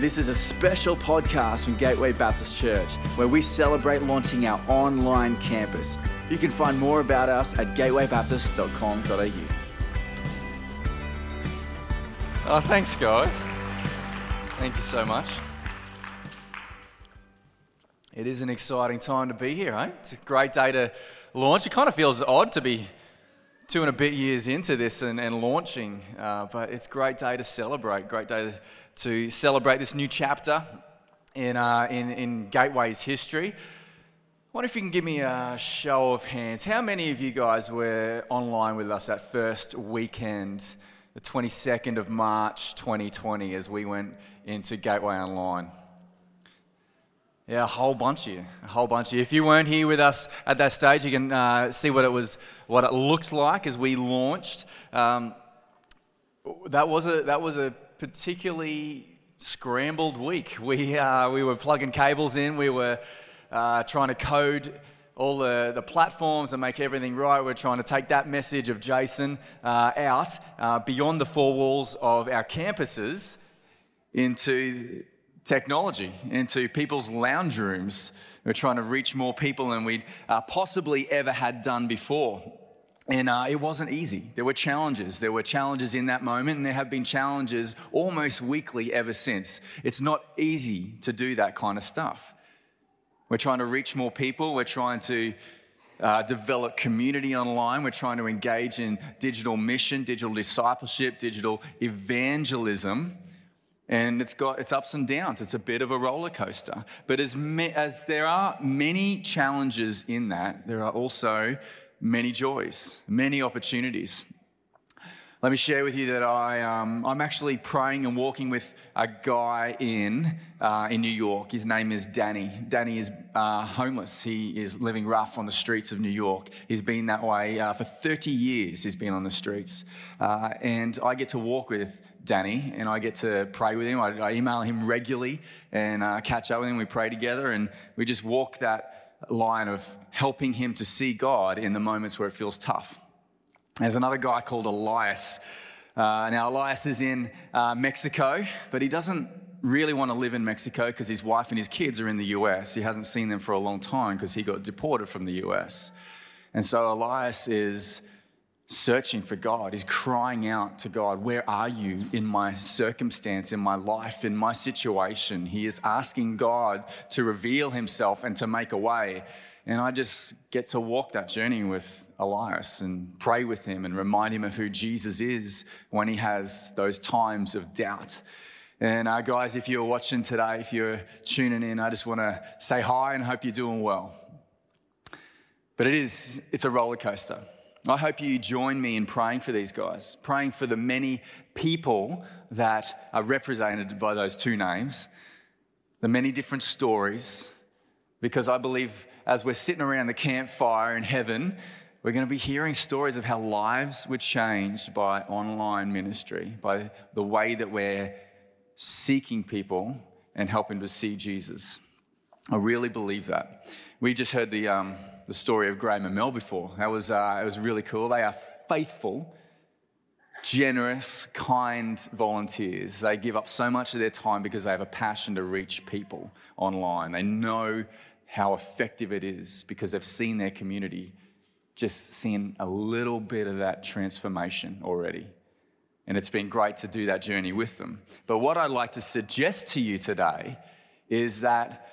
This is a special podcast from Gateway Baptist Church where we celebrate launching our online campus. You can find more about us at gatewaybaptist.com.au. Oh, thanks, guys. Thank you so much. It is an exciting time to be here, eh? It's a great day to launch. It kind of feels odd to be two and a bit years into this and, and launching, uh, but it's a great day to celebrate. Great day to, to celebrate this new chapter in, uh, in, in Gateway's history. I wonder if you can give me a show of hands. How many of you guys were online with us that first weekend, the 22nd of March 2020, as we went into Gateway Online? Yeah, a whole bunch of you, a whole bunch of you. If you weren't here with us at that stage, you can uh, see what it was, what it looked like as we launched. Um, that was a that was a particularly scrambled week. We uh, we were plugging cables in. We were uh, trying to code all the, the platforms and make everything right. We're trying to take that message of Jesus uh, out uh, beyond the four walls of our campuses into technology into people's lounge rooms. We're trying to reach more people than we'd uh, possibly ever had done before. And uh, it wasn't easy. There were challenges. There were challenges in that moment, and there have been challenges almost weekly ever since. It's not easy to do that kind of stuff. We're trying to reach more people. We're trying to uh, develop community online. We're trying to engage in digital mission, digital discipleship, digital evangelism and it's got its ups and downs. It's a bit of a roller coaster. But as, me, as there are many challenges in that, there are also many joys, many opportunities. Let me share with you that I, um, I'm actually praying and walking with a guy in, uh, in New York. His name is Danny. Danny is uh, homeless. He is living rough on the streets of New York. He's been that way uh, for 30 years, he's been on the streets. Uh, and I get to walk with Danny and I get to pray with him. I, I email him regularly and uh, catch up with him. We pray together and we just walk that line of helping him to see God in the moments where it feels tough. There's another guy called Elias. Uh, now, Elias is in uh, Mexico, but he doesn't really want to live in Mexico because his wife and his kids are in the US. He hasn't seen them for a long time because he got deported from the US. And so Elias is searching for God. is crying out to God, Where are you in my circumstance, in my life, in my situation? He is asking God to reveal himself and to make a way. And I just get to walk that journey with Elias and pray with him and remind him of who Jesus is when he has those times of doubt. And uh, guys, if you're watching today, if you're tuning in, I just want to say hi and hope you're doing well. But it is, it's a roller coaster. I hope you join me in praying for these guys, praying for the many people that are represented by those two names, the many different stories, because I believe as we're sitting around the campfire in heaven, we're going to be hearing stories of how lives were changed by online ministry, by the way that we're seeking people and helping to see Jesus. I really believe that. We just heard the, um, the story of Graham and Mel before. That was, uh, it was really cool. They are faithful, generous, kind volunteers. They give up so much of their time because they have a passion to reach people online. They know how effective it is because they've seen their community just seeing a little bit of that transformation already. And it's been great to do that journey with them. But what I'd like to suggest to you today is that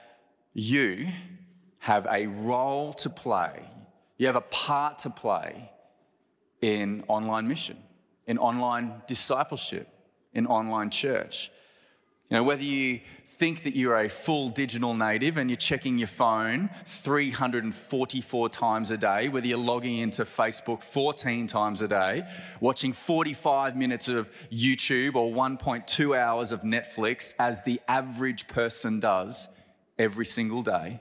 you have a role to play, you have a part to play in online mission, in online discipleship, in online church. You know, whether you think that you're a full digital native and you're checking your phone 344 times a day, whether you're logging into Facebook 14 times a day, watching 45 minutes of YouTube or 1.2 hours of Netflix, as the average person does every single day,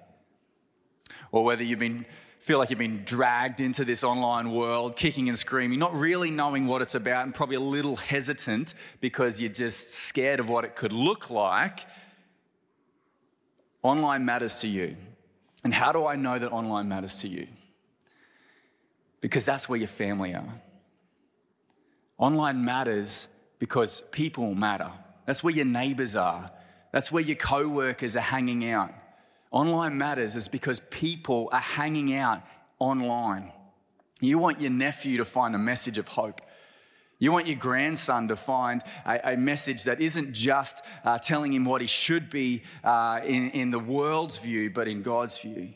or whether you've been feel like you've been dragged into this online world, kicking and screaming, not really knowing what it's about, and probably a little hesitant because you're just scared of what it could look like Online matters to you. And how do I know that online matters to you? Because that's where your family are. Online matters because people matter. That's where your neighbors are. That's where your co workers are hanging out. Online matters is because people are hanging out online. You want your nephew to find a message of hope. You want your grandson to find a, a message that isn't just uh, telling him what he should be uh, in, in the world's view, but in God's view.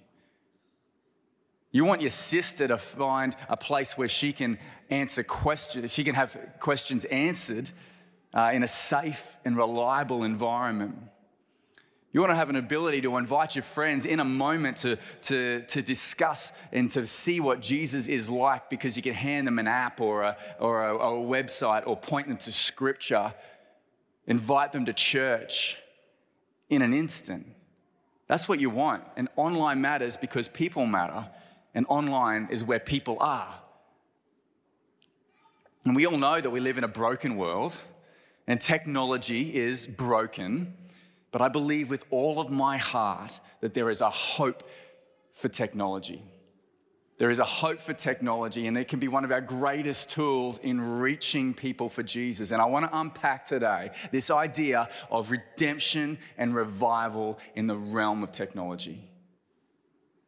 You want your sister to find a place where she can answer questions, she can have questions answered uh, in a safe and reliable environment. You want to have an ability to invite your friends in a moment to, to, to discuss and to see what Jesus is like because you can hand them an app or, a, or a, a website or point them to scripture, invite them to church in an instant. That's what you want. And online matters because people matter, and online is where people are. And we all know that we live in a broken world, and technology is broken. But I believe with all of my heart that there is a hope for technology. There is a hope for technology, and it can be one of our greatest tools in reaching people for Jesus. And I want to unpack today this idea of redemption and revival in the realm of technology.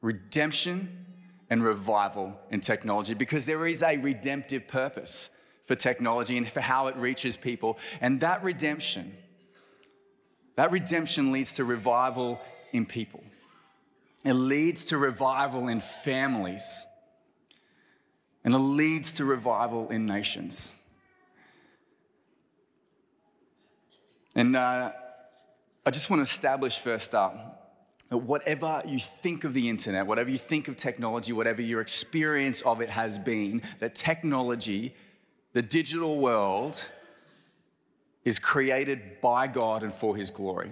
Redemption and revival in technology, because there is a redemptive purpose for technology and for how it reaches people. And that redemption, that redemption leads to revival in people. It leads to revival in families. And it leads to revival in nations. And uh, I just want to establish first up that whatever you think of the internet, whatever you think of technology, whatever your experience of it has been, that technology, the digital world, is created by God and for his glory.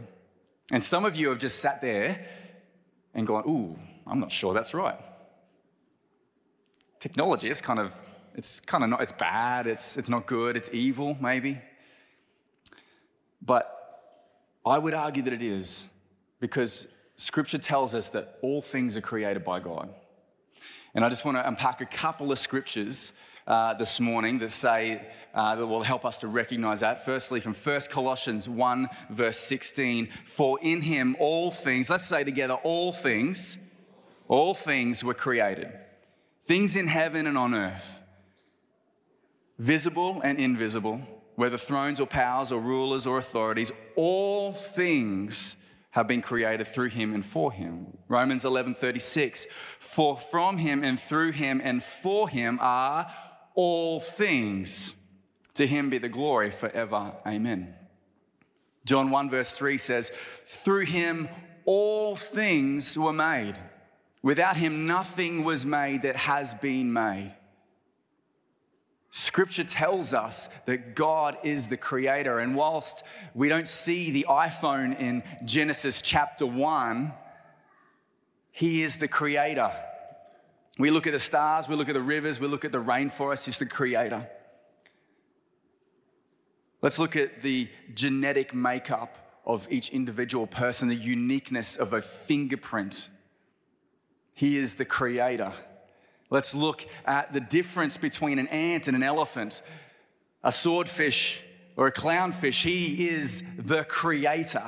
And some of you have just sat there and gone, ooh, I'm not sure that's right. Technology is kind of, it's kind of not, it's bad, it's, it's not good, it's evil, maybe. But I would argue that it is because scripture tells us that all things are created by God. And I just want to unpack a couple of scriptures uh, this morning that say, uh, that will help us to recognize that. Firstly, from 1 Colossians 1, verse 16, for in him all things, let's say together, all things, all things were created. Things in heaven and on earth, visible and invisible, whether thrones or powers or rulers or authorities, all things have been created through him and for him. Romans 11:36 For from him and through him and for him are all things. To him be the glory forever. Amen. John 1, verse 3 says, Through him all things were made. Without him, nothing was made that has been made. Scripture tells us that God is the creator. And whilst we don't see the iPhone in Genesis chapter 1, he is the creator. We look at the stars, we look at the rivers, we look at the rainforest, He's the creator. Let's look at the genetic makeup of each individual person, the uniqueness of a fingerprint. He is the creator. Let's look at the difference between an ant and an elephant, a swordfish or a clownfish. He is the creator.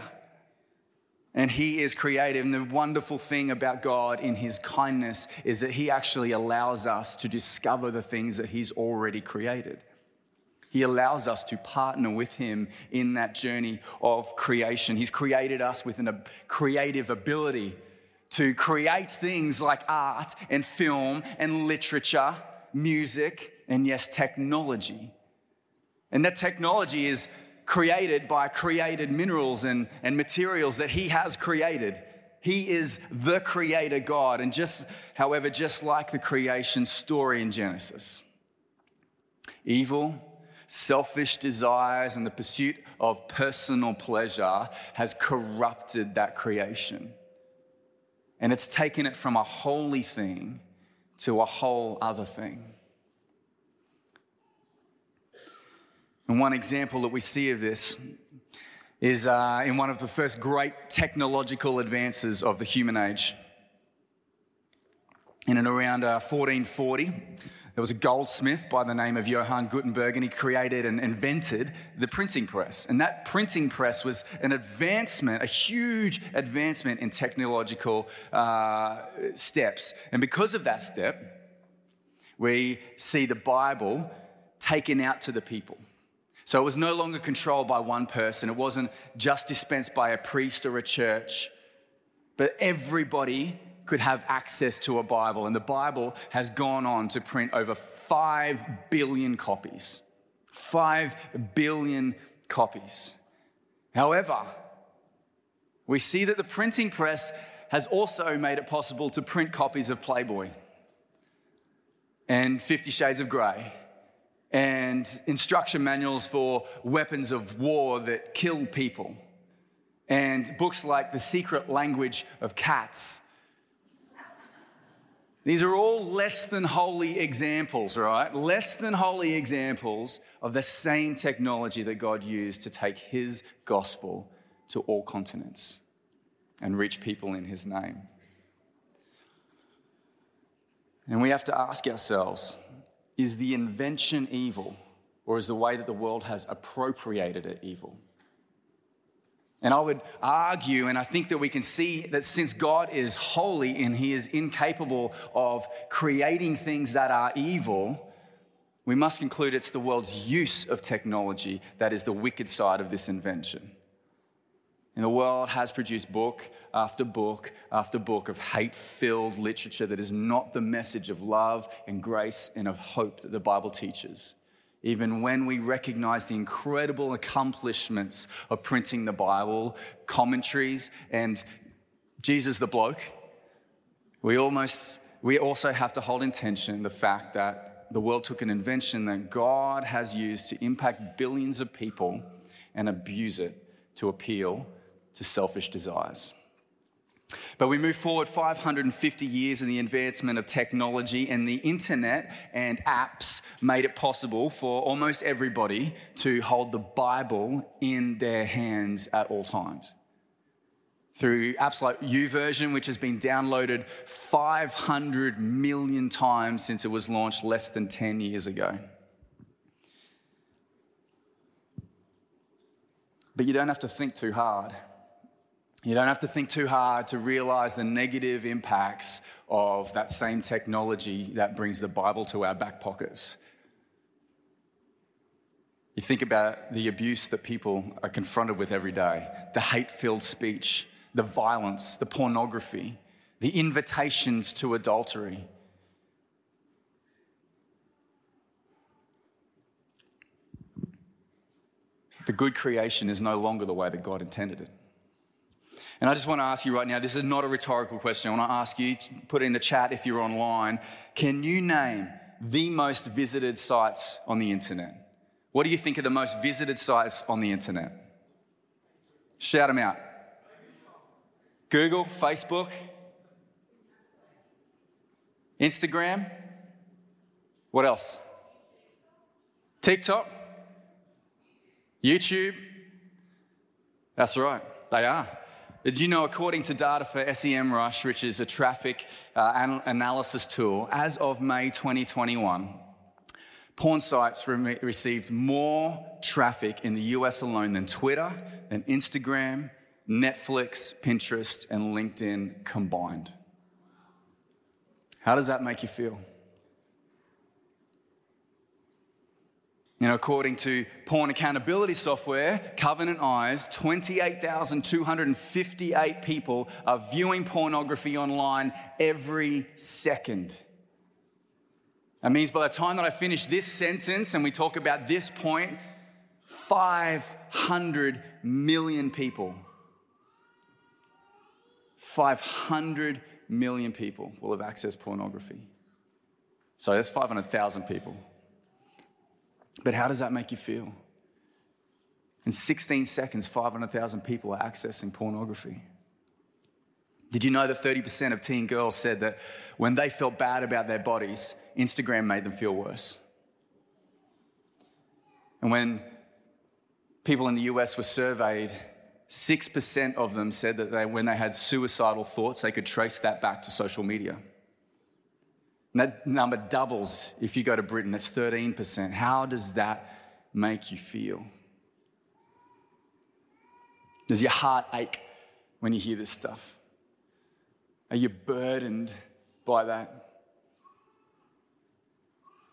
And He is creative. And the wonderful thing about God in His kindness is that He actually allows us to discover the things that He's already created. He allows us to partner with Him in that journey of creation. He's created us with a creative ability to create things like art and film and literature, music, and yes, technology. And that technology is created by created minerals and, and materials that He has created. He is the creator God. And just, however, just like the creation story in Genesis, evil, selfish desires, and the pursuit of personal pleasure has corrupted that creation. And it's taken it from a holy thing to a whole other thing. And one example that we see of this is uh, in one of the first great technological advances of the human age. In and around uh, 1440, There was a goldsmith by the name of Johann Gutenberg, and he created and invented the printing press. And that printing press was an advancement, a huge advancement in technological uh, steps. And because of that step, we see the Bible taken out to the people. So it was no longer controlled by one person, it wasn't just dispensed by a priest or a church, but everybody could have access to a Bible. And the Bible has gone on to print over 5 billion copies. 5 billion copies. However, we see that the printing press has also made it possible to print copies of Playboy and Fifty Shades of Grey and instruction manuals for weapons of war that kill people and books like The Secret Language of Cats these are all less than holy examples, right? Less than holy examples of the same technology that God used to take his gospel to all continents and reach people in his name. And we have to ask ourselves is the invention evil, or is the way that the world has appropriated it evil? And I would argue, and I think that we can see that since God is holy and He is incapable of creating things that are evil, we must conclude it's the world's use of technology that is the wicked side of this invention. And the world has produced book after book after book of hate filled literature that is not the message of love and grace and of hope that the Bible teaches. Even when we recognize the incredible accomplishments of printing the Bible, commentaries, and Jesus the bloke, we almost we also have to hold in tension the fact that the world took an invention that God has used to impact billions of people and abuse it to appeal to selfish desires. But we move forward 550 years in the advancement of technology, and the internet and apps made it possible for almost everybody to hold the Bible in their hands at all times. Through apps like YouVersion, which has been downloaded 500 million times since it was launched less than 10 years ago. But you don't have to think too hard you don't have to think too hard to realize the negative impacts of that same technology that brings the Bible to our back pockets. You think about the abuse that people are confronted with every day the hate filled speech, the violence, the pornography, the invitations to adultery. The good creation is no longer the way that God intended it. And I just want to ask you right now this is not a rhetorical question. I want to ask you put it in the chat if you're online. Can you name the most visited sites on the internet? What do you think are the most visited sites on the internet? Shout them out. Google, Facebook, Instagram. What else? TikTok, YouTube. That's right, they are. Did you know, according to data for SEMrush, which is a traffic uh, analysis tool, as of May 2021, porn sites re- received more traffic in the US alone than Twitter, than Instagram, Netflix, Pinterest, and LinkedIn combined. How does that make you feel? You know, according to porn accountability software, Covenant Eyes, 28,258 people are viewing pornography online every second. That means by the time that I finish this sentence and we talk about this point, 500 million people, 500 million people will have accessed pornography. So that's 500,000 people. But how does that make you feel? In 16 seconds, 500,000 people are accessing pornography. Did you know that 30% of teen girls said that when they felt bad about their bodies, Instagram made them feel worse? And when people in the US were surveyed, 6% of them said that they, when they had suicidal thoughts, they could trace that back to social media. And that number doubles if you go to Britain, it's 13%. How does that make you feel? Does your heart ache when you hear this stuff? Are you burdened by that?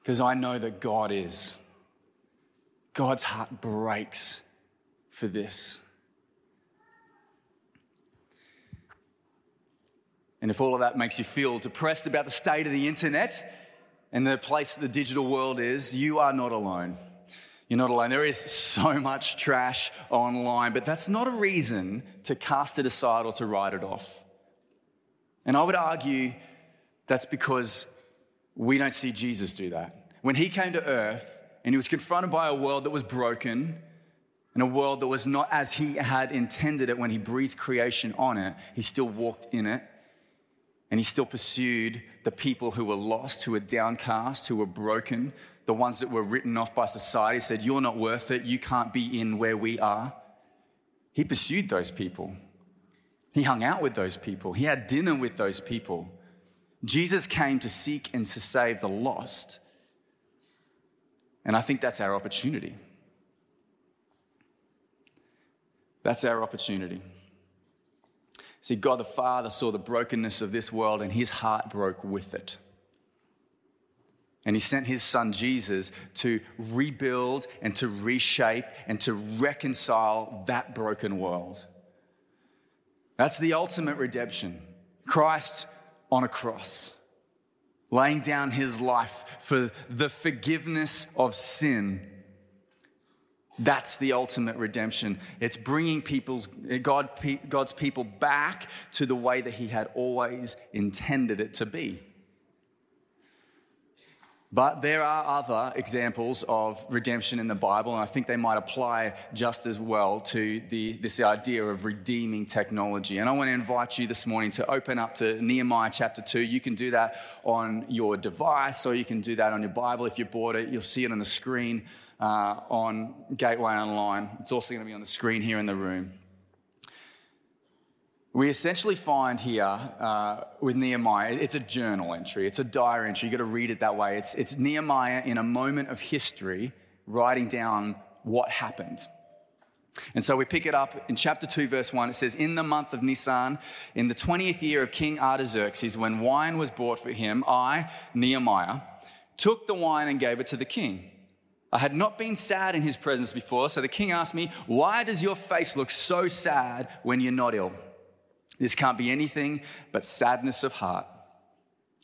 Because I know that God is. God's heart breaks for this. And if all of that makes you feel depressed about the state of the internet and the place the digital world is, you are not alone. You're not alone. There is so much trash online, but that's not a reason to cast it aside or to write it off. And I would argue that's because we don't see Jesus do that. When he came to earth and he was confronted by a world that was broken and a world that was not as he had intended it when he breathed creation on it, he still walked in it and he still pursued the people who were lost, who were downcast, who were broken, the ones that were written off by society, said, You're not worth it. You can't be in where we are. He pursued those people. He hung out with those people. He had dinner with those people. Jesus came to seek and to save the lost. And I think that's our opportunity. That's our opportunity. See, God the Father saw the brokenness of this world and his heart broke with it. And he sent his son Jesus to rebuild and to reshape and to reconcile that broken world. That's the ultimate redemption. Christ on a cross, laying down his life for the forgiveness of sin that's the ultimate redemption. It's bringing people's, God, God's people back to the way that He had always intended it to be. But there are other examples of redemption in the Bible, and I think they might apply just as well to the, this idea of redeeming technology. And I want to invite you this morning to open up to Nehemiah chapter 2. You can do that on your device, or you can do that on your Bible. If you bought it, you'll see it on the screen uh, on Gateway Online. It's also going to be on the screen here in the room. We essentially find here uh, with Nehemiah, it's a journal entry, it's a diary entry. You've got to read it that way. It's, it's Nehemiah in a moment of history writing down what happened. And so we pick it up in chapter 2, verse 1. It says, In the month of Nisan, in the 20th year of King Artaxerxes, when wine was brought for him, I, Nehemiah, took the wine and gave it to the king. I had not been sad in his presence before, so the king asked me, Why does your face look so sad when you're not ill? This can't be anything but sadness of heart.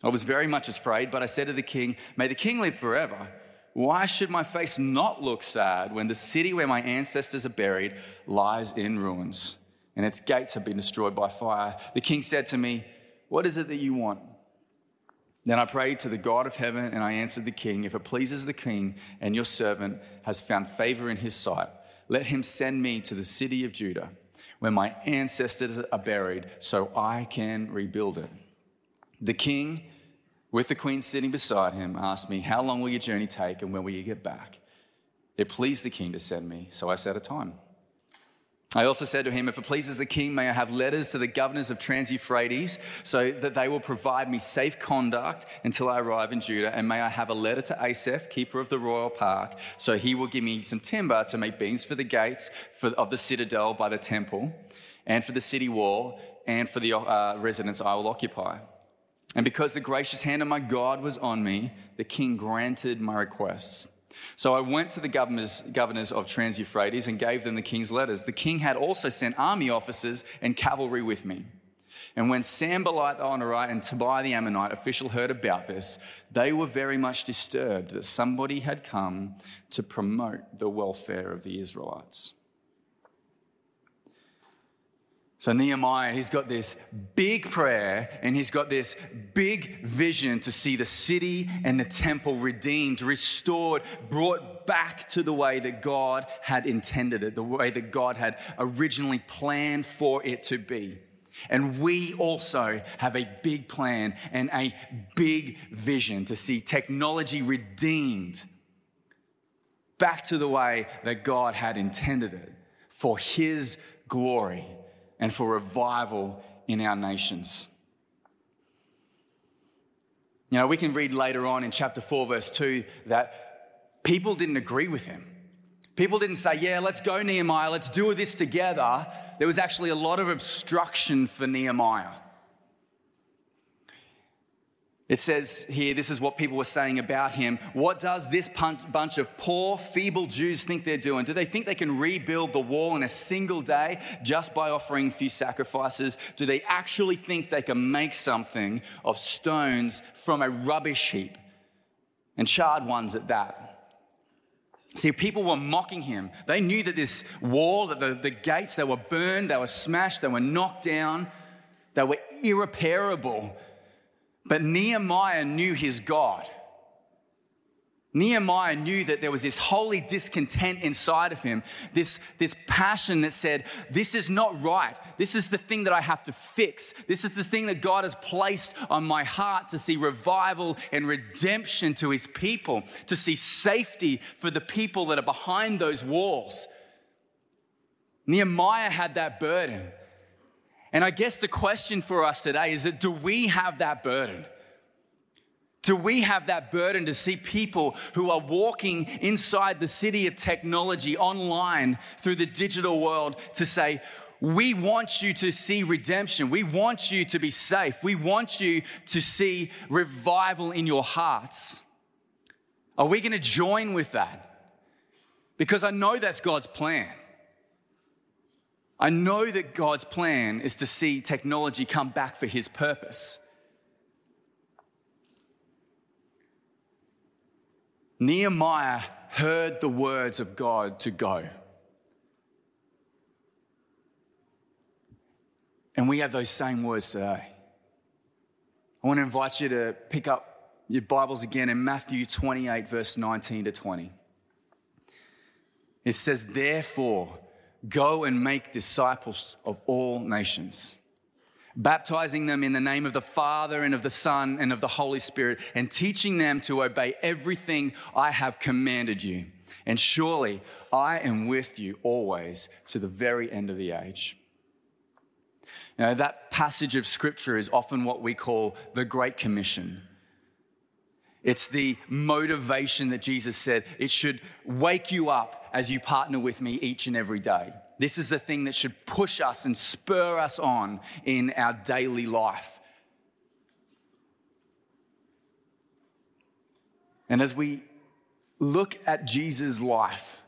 I was very much afraid, but I said to the king, May the king live forever. Why should my face not look sad when the city where my ancestors are buried lies in ruins and its gates have been destroyed by fire? The king said to me, What is it that you want? Then I prayed to the God of heaven, and I answered the king, If it pleases the king and your servant has found favor in his sight, let him send me to the city of Judah, where my ancestors are buried, so I can rebuild it. The king, with the queen sitting beside him, asked me, How long will your journey take, and when will you get back? It pleased the king to send me, so I set a time. I also said to him, If it pleases the king, may I have letters to the governors of Trans Euphrates so that they will provide me safe conduct until I arrive in Judah. And may I have a letter to Asaph, keeper of the royal park, so he will give me some timber to make beams for the gates for, of the citadel by the temple, and for the city wall, and for the uh, residence I will occupy. And because the gracious hand of my God was on me, the king granted my requests. So I went to the governors, governors of Trans Euphrates and gave them the king's letters. The king had also sent army officers and cavalry with me. And when Sanballat the Horonite and Tobiah the Ammonite official heard about this, they were very much disturbed that somebody had come to promote the welfare of the Israelites. So, Nehemiah, he's got this big prayer and he's got this big vision to see the city and the temple redeemed, restored, brought back to the way that God had intended it, the way that God had originally planned for it to be. And we also have a big plan and a big vision to see technology redeemed back to the way that God had intended it for His glory and for revival in our nations. You know, we can read later on in chapter 4, verse 2, that people didn't agree with him. People didn't say, Yeah, let's go, Nehemiah, let's do this together. There was actually a lot of obstruction for Nehemiah. It says here, this is what people were saying about him. What does this bunch of poor, feeble Jews think they're doing? Do they think they can rebuild the wall in a single day just by offering a few sacrifices? Do they actually think they can make something of stones from a rubbish heap and charred ones at that? See, people were mocking him. They knew that this wall, that the, the gates, they were burned, they were smashed, they were knocked down, they were irreparable. But Nehemiah knew his God. Nehemiah knew that there was this holy discontent inside of him, this, this passion that said, This is not right. This is the thing that I have to fix. This is the thing that God has placed on my heart to see revival and redemption to his people, to see safety for the people that are behind those walls. Nehemiah had that burden. And I guess the question for us today is that do we have that burden? Do we have that burden to see people who are walking inside the city of technology online through the digital world to say, we want you to see redemption. We want you to be safe. We want you to see revival in your hearts. Are we going to join with that? Because I know that's God's plan. I know that God's plan is to see technology come back for his purpose. Nehemiah heard the words of God to go. And we have those same words today. I want to invite you to pick up your Bibles again in Matthew 28, verse 19 to 20. It says, Therefore, Go and make disciples of all nations, baptizing them in the name of the Father and of the Son and of the Holy Spirit, and teaching them to obey everything I have commanded you. And surely I am with you always to the very end of the age. Now, that passage of scripture is often what we call the Great Commission. It's the motivation that Jesus said it should wake you up as you partner with me each and every day. This is the thing that should push us and spur us on in our daily life. And as we look at Jesus' life,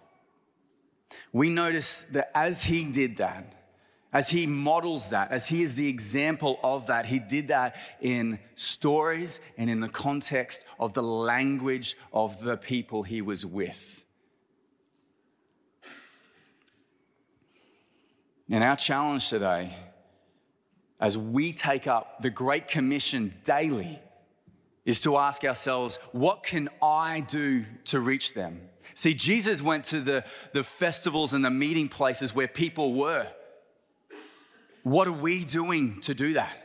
we notice that as he did that, as he models that, as he is the example of that, he did that in stories and in the context of the language of the people he was with. And our challenge today, as we take up the Great Commission daily, is to ask ourselves, what can I do to reach them? See, Jesus went to the, the festivals and the meeting places where people were. What are we doing to do that?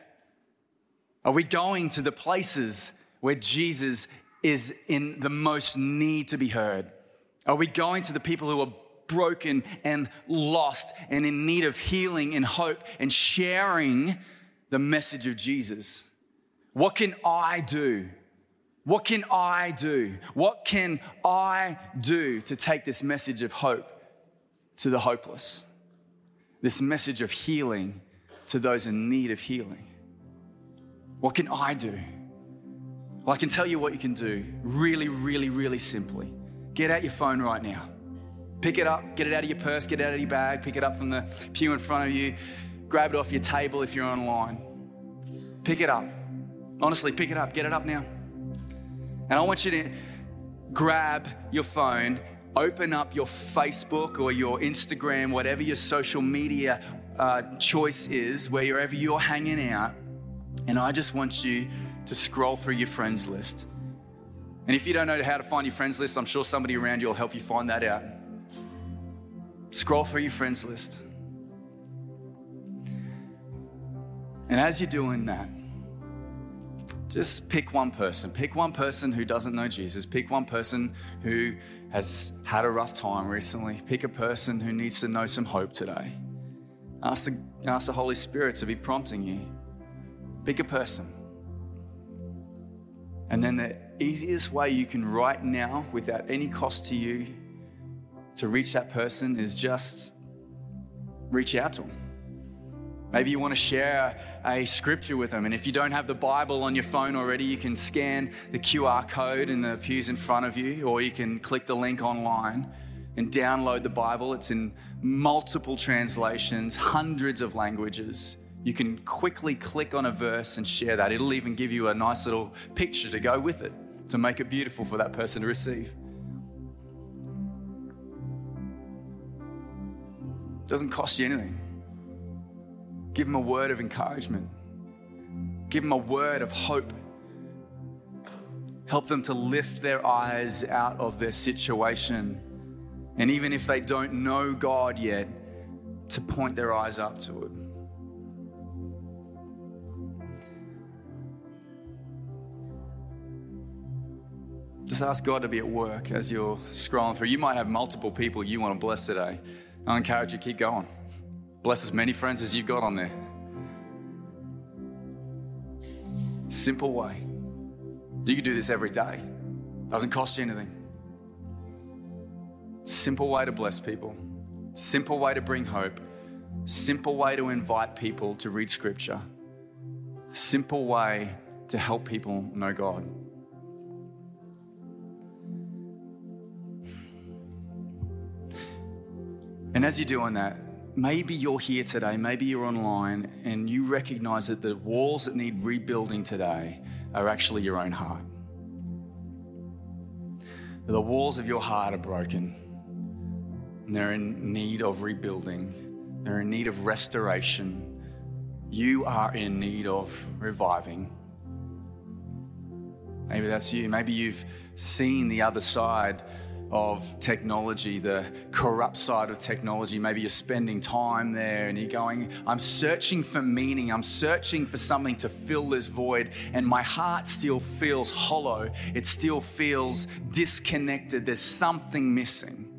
Are we going to the places where Jesus is in the most need to be heard? Are we going to the people who are broken and lost and in need of healing and hope and sharing the message of Jesus? What can I do? What can I do? What can I do to take this message of hope to the hopeless? This message of healing to those in need of healing. What can I do? Well, I can tell you what you can do really, really, really simply. Get out your phone right now. Pick it up, get it out of your purse, get it out of your bag, pick it up from the pew in front of you, grab it off your table if you're online. Pick it up. Honestly, pick it up, get it up now. And I want you to grab your phone, open up your Facebook or your Instagram, whatever your social media uh, choice is, wherever you're hanging out, and I just want you to scroll through your friends list. And if you don't know how to find your friends list, I'm sure somebody around you will help you find that out. Scroll through your friends list. And as you're doing that, just pick one person. Pick one person who doesn't know Jesus. Pick one person who has had a rough time recently. Pick a person who needs to know some hope today. Ask the, ask the Holy Spirit to be prompting you. Pick a person. And then the easiest way you can right now, without any cost to you, to reach that person is just reach out to them. Maybe you want to share a scripture with them. And if you don't have the Bible on your phone already, you can scan the QR code in the pews in front of you, or you can click the link online and download the Bible. It's in multiple translations, hundreds of languages. You can quickly click on a verse and share that. It'll even give you a nice little picture to go with it to make it beautiful for that person to receive. It Doesn't cost you anything. Give them a word of encouragement. Give them a word of hope. Help them to lift their eyes out of their situation. And even if they don't know God yet, to point their eyes up to it. Just ask God to be at work as you're scrolling through. You might have multiple people you want to bless today. I encourage you, to keep going. Bless as many friends as you've got on there. Simple way. You can do this every day. Doesn't cost you anything. Simple way to bless people. Simple way to bring hope. Simple way to invite people to read scripture. Simple way to help people know God. And as you're doing that, maybe you're here today, maybe you're online, and you recognize that the walls that need rebuilding today are actually your own heart. The walls of your heart are broken, and they're in need of rebuilding, they're in need of restoration. You are in need of reviving. Maybe that's you. Maybe you've seen the other side of technology, the corrupt side of technology. Maybe you're spending time there and you're going, I'm searching for meaning. I'm searching for something to fill this void. And my heart still feels hollow. It still feels disconnected. There's something missing.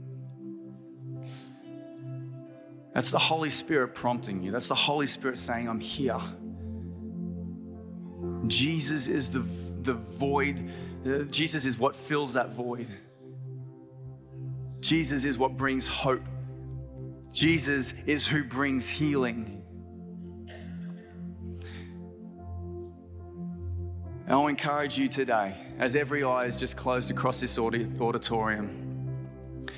That's the Holy Spirit prompting you. That's the Holy Spirit saying, I'm here. Jesus is the, the void. Jesus is what fills that void. Jesus is what brings hope. Jesus is who brings healing. And I'll encourage you today, as every eye is just closed across this auditorium,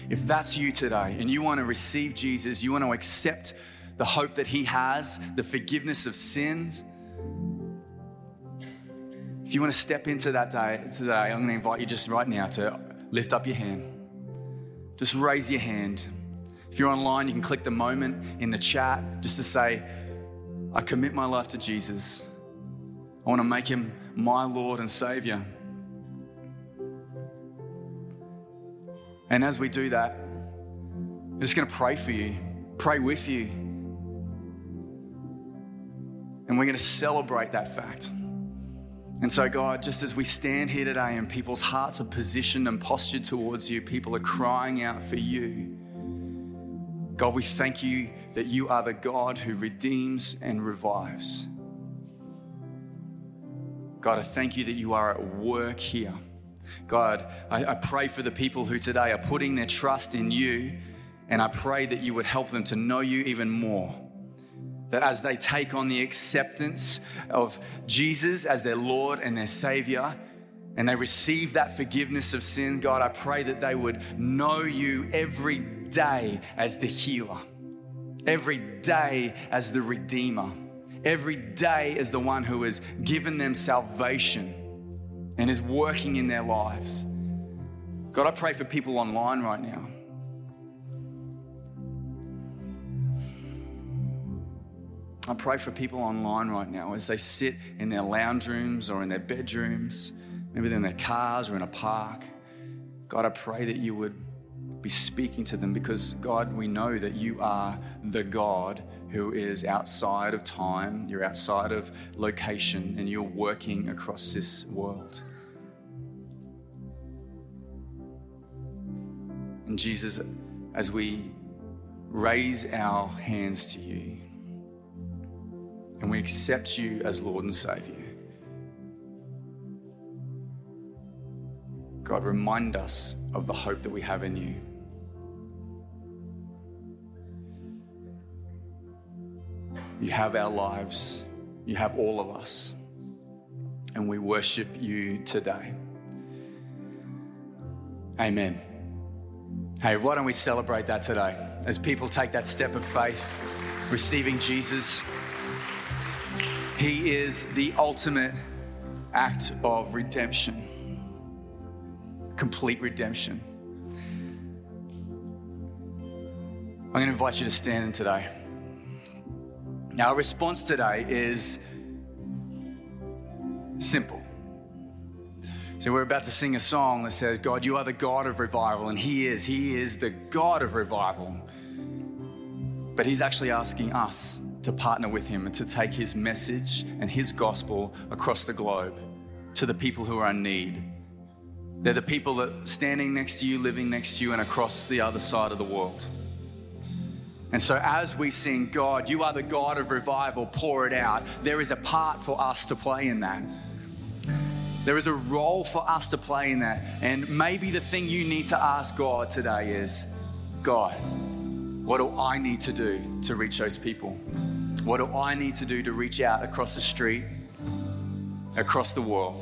if that's you today and you want to receive Jesus, you want to accept the hope that He has, the forgiveness of sins, if you want to step into that day today, I'm going to invite you just right now to lift up your hand just raise your hand. If you're online, you can click the moment in the chat just to say, I commit my life to Jesus. I want to make him my Lord and Savior. And as we do that, I'm just going to pray for you, pray with you. And we're going to celebrate that fact. And so, God, just as we stand here today and people's hearts are positioned and postured towards you, people are crying out for you. God, we thank you that you are the God who redeems and revives. God, I thank you that you are at work here. God, I, I, pray for the people who today are putting their trust in you, and I pray that you would help them to know you even more. That as they take on the acceptance of Jesus as their Lord and their Savior, and they receive that forgiveness of sin, God, I pray that they would know you every day as the healer, every day as the Redeemer, every day as the one who has given them salvation and is working in their lives. God, I pray for people online right now I pray for people online right now as they sit in their lounge rooms or in their bedrooms, maybe they're in their cars or in a park. God, I pray that you would be speaking to them because, God, we know that you are the God who is outside of time, you're outside of location, and you're working across this world. And Jesus, as we raise our hands to you, and we accept you as Lord and Savior. God, remind us of the hope that we have in you. You have our lives, you have all of us, and we worship you today. Amen. Hey, why don't we celebrate that today as people take that step of faith, receiving Jesus? He is the ultimate act of redemption, complete redemption. I'm going to invite you to stand in today. Now, our response today is simple. So, we're about to sing a song that says, God, you are the God of revival, and He is. He is the God of revival. But He's actually asking us to partner with Him and to take His message and His gospel across the globe to the people who are in need. They're the people that standing next to you, living next to you, and across the other side of the world. And so, as we sing, God, you are the God of revival, pour it out, there is a part for us to play in that. There is a role for us to play in that. And maybe the thing you need to ask God today is God, what do I need to do to reach those people? What do I need to do to reach out across the street, across the world?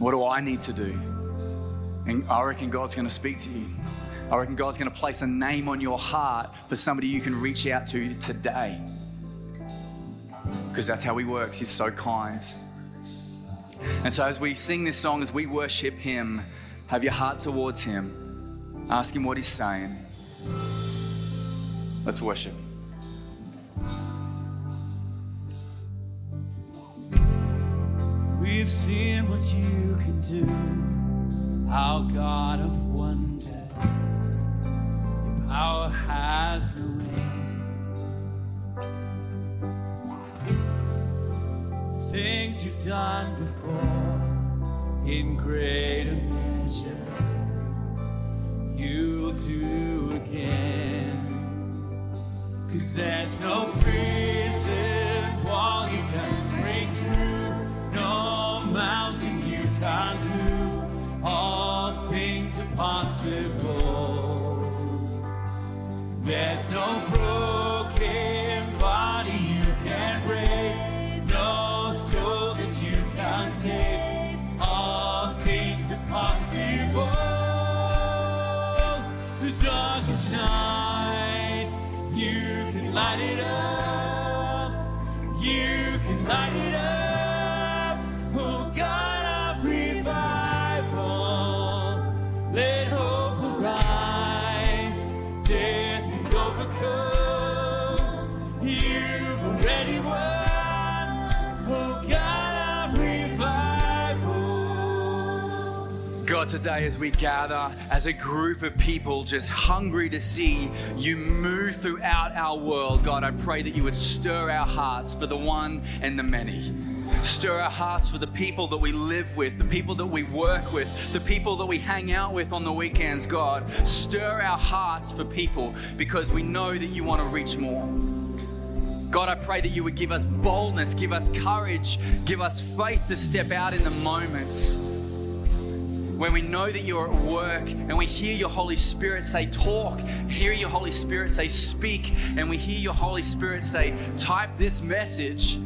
What do I need to do? And I reckon God's going to speak to you. I reckon God's going to place a name on your heart for somebody you can reach out to today. Because that's how He works. He's so kind. And so, as we sing this song, as we worship Him, have your heart towards Him. Ask Him what He's saying. Let's worship. We've seen what you can do, our God of Your power has no end. Things you've done before in greater measure, you'll do again. Cause there's no prison wall you can break through, no mountain you can't move. All things are possible. There's no broken Today as we gather as a group of people just hungry to see you move throughout our world, God, I pray that you would stir our hearts for the one and the many. Stir our hearts for the people that we live with, the people that we work with, the people that we hang out with on the weekends, God. Stir our hearts for people because we know that you want to reach more. God, I pray that you would give us boldness, give us courage, give us faith to step out in the moments when we know that you're at work and we hear your Holy Spirit say, talk, hear your Holy Spirit say, speak, and we hear your Holy Spirit say, type this message.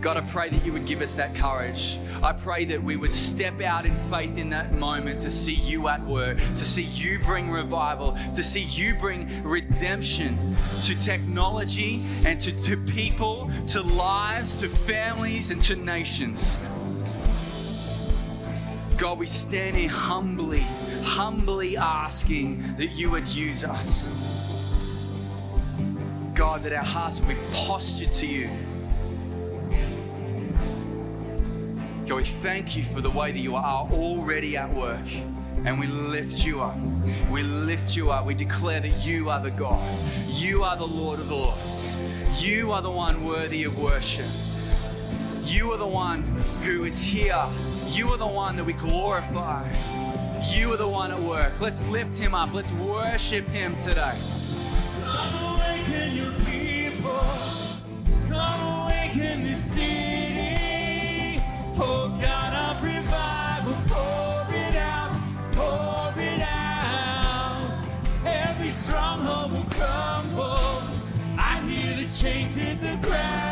God, I pray that you would give us that courage. I pray that we would step out in faith in that moment to see you at work, to see you bring revival, to see you bring redemption to technology and to, to people, to lives, to families, and to nations. God, we stand here humbly, humbly asking that you would use us. God, that our hearts would be postured to you. God, we thank you for the way that you are already at work. And we lift you up. We lift you up. We declare that you are the God. You are the Lord of the Lords. You are the one worthy of worship. You are the one who is here. You are the one that we glorify. You are the one at work. Let's lift him up. Let's worship him today. Come awaken your people. Come awaken this city. Oh God of revival, pour it out, pour it out. Every stronghold will crumble. I hear the chains hit the ground.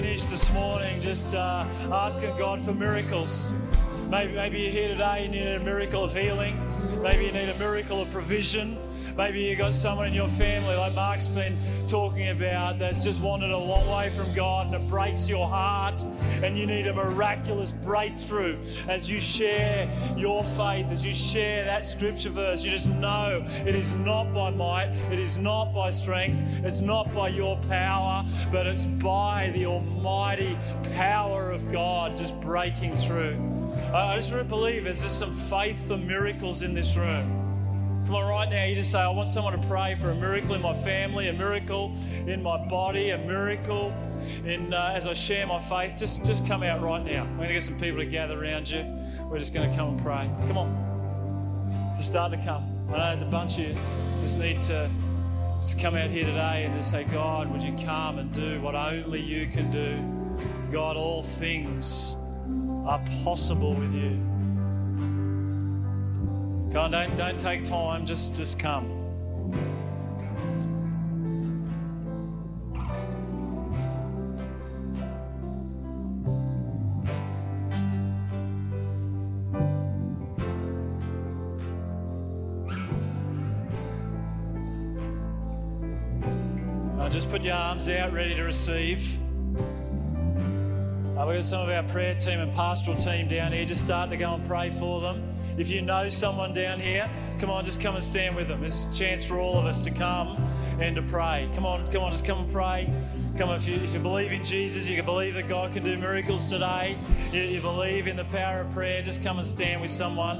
Finish this morning just uh, asking God for miracles. Maybe, maybe you're here today and you need a miracle of healing. Maybe you need a miracle of provision. Maybe you've got someone in your family, like Mark's been talking about, that's just wandered a long way from God and it breaks your heart. And you need a miraculous breakthrough as you share your faith, as you share that scripture verse. You just know it is not by might, it is not by strength, it's not by your power, but it's by the almighty power of God just breaking through. I just really believe there's just some faith for miracles in this room. Come on, right now, you just say, I want someone to pray for a miracle in my family, a miracle in my body, a miracle in uh, as I share my faith. Just, just come out right now. We're going to get some people to gather around you. We're just going to come and pray. Come on. Just start to come. I know there's a bunch of you just need to just come out here today and just say, God, would you come and do what only you can do? God, all things are possible with you. God, don't, don't take time, just, just come. Just put your arms out, ready to receive. Uh, we've got some of our prayer team and pastoral team down here. Just start to go and pray for them. If you know someone down here, come on, just come and stand with them. It's a chance for all of us to come and to pray. Come on, come on, just come and pray. Come on, if you, if you believe in Jesus, you can believe that God can do miracles today. You, you believe in the power of prayer, just come and stand with someone.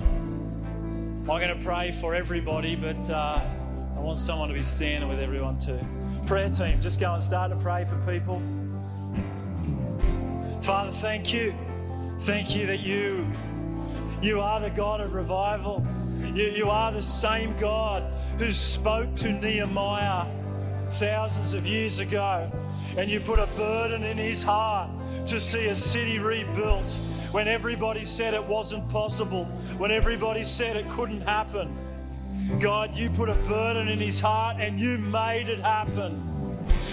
I'm going to pray for everybody, but uh, I want someone to be standing with everyone too. Prayer team, just go and start to pray for people. Father, thank you. Thank you that you you are the God of revival. You, you are the same God who spoke to Nehemiah thousands of years ago. And you put a burden in his heart to see a city rebuilt when everybody said it wasn't possible, when everybody said it couldn't happen. God, you put a burden in his heart and you made it happen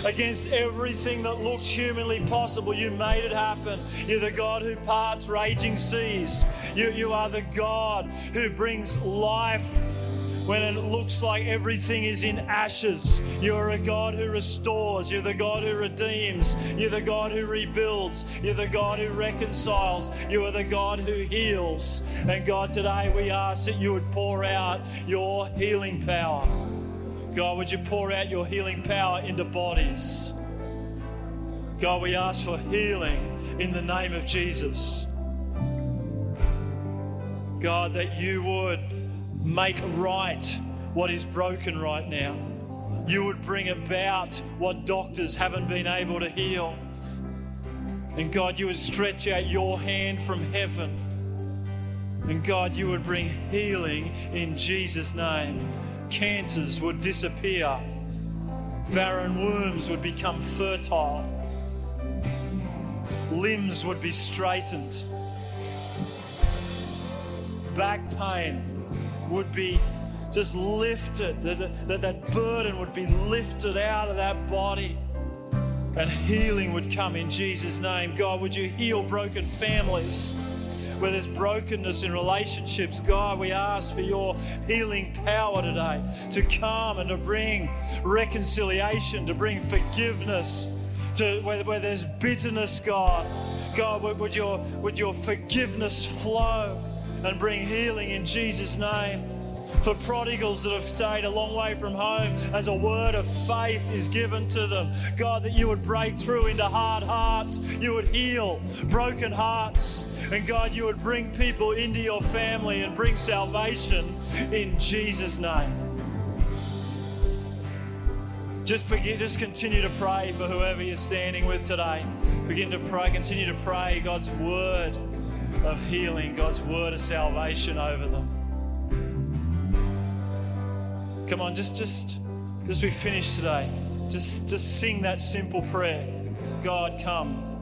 against everything that looks humanly possible. You made it happen. You're the God who parts raging seas. You, you are the God who brings life when it looks like everything is in ashes. You're a God who restores. You're the God who redeems. You're the God who rebuilds. You're the God who reconciles. You are the God who heals. And God, today we ask that you would pour out your healing power. God, would you pour out your healing power into bodies? God, we ask for healing in the name of Jesus. God, that you would make right what is broken right now. You would bring about what doctors haven't been able to heal. And God, you would stretch out your hand from heaven. And God, you would bring healing in Jesus' name. Cancers would disappear, barren wombs would become fertile, limbs would be straightened, back pain would be just lifted, that, that, that burden would be lifted out of that body. And healing would come in Jesus' name. God, would you heal broken families? Where there's brokenness in relationships, God, we ask for your healing power today to come and to bring reconciliation, to bring forgiveness, to where, where there's bitterness, God. God, would, would your, would your forgiveness flow and bring healing in Jesus' name? For prodigals that have stayed a long way from home as a word of faith is given to them. God, that you would break through into hard hearts, you would heal broken hearts, and God, you would bring people into your family and bring salvation in Jesus' name. Just begin, just continue to pray for whoever you're standing with today. Begin to pray, continue to pray God's word of healing, God's word of salvation over them. Come on, just just as we finish today, just just sing that simple prayer. God, come,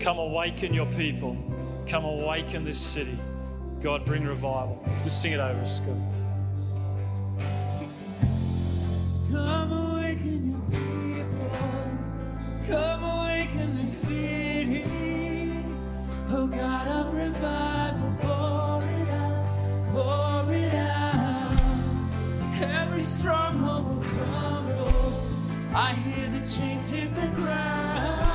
come awaken your people, come awaken this city. God, bring revival. Just sing it over us, God. Come awaken your people. Come awaken the city. Stronghold will crumble. I hear the chains hit the ground.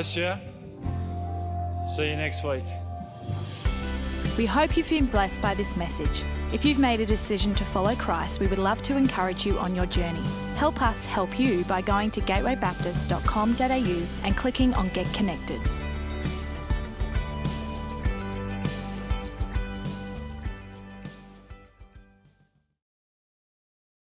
Bless you. See you next week. We hope you've been blessed by this message. If you've made a decision to follow Christ, we would love to encourage you on your journey. Help us help you by going to gatewaybaptist.com.au and clicking on Get Connected.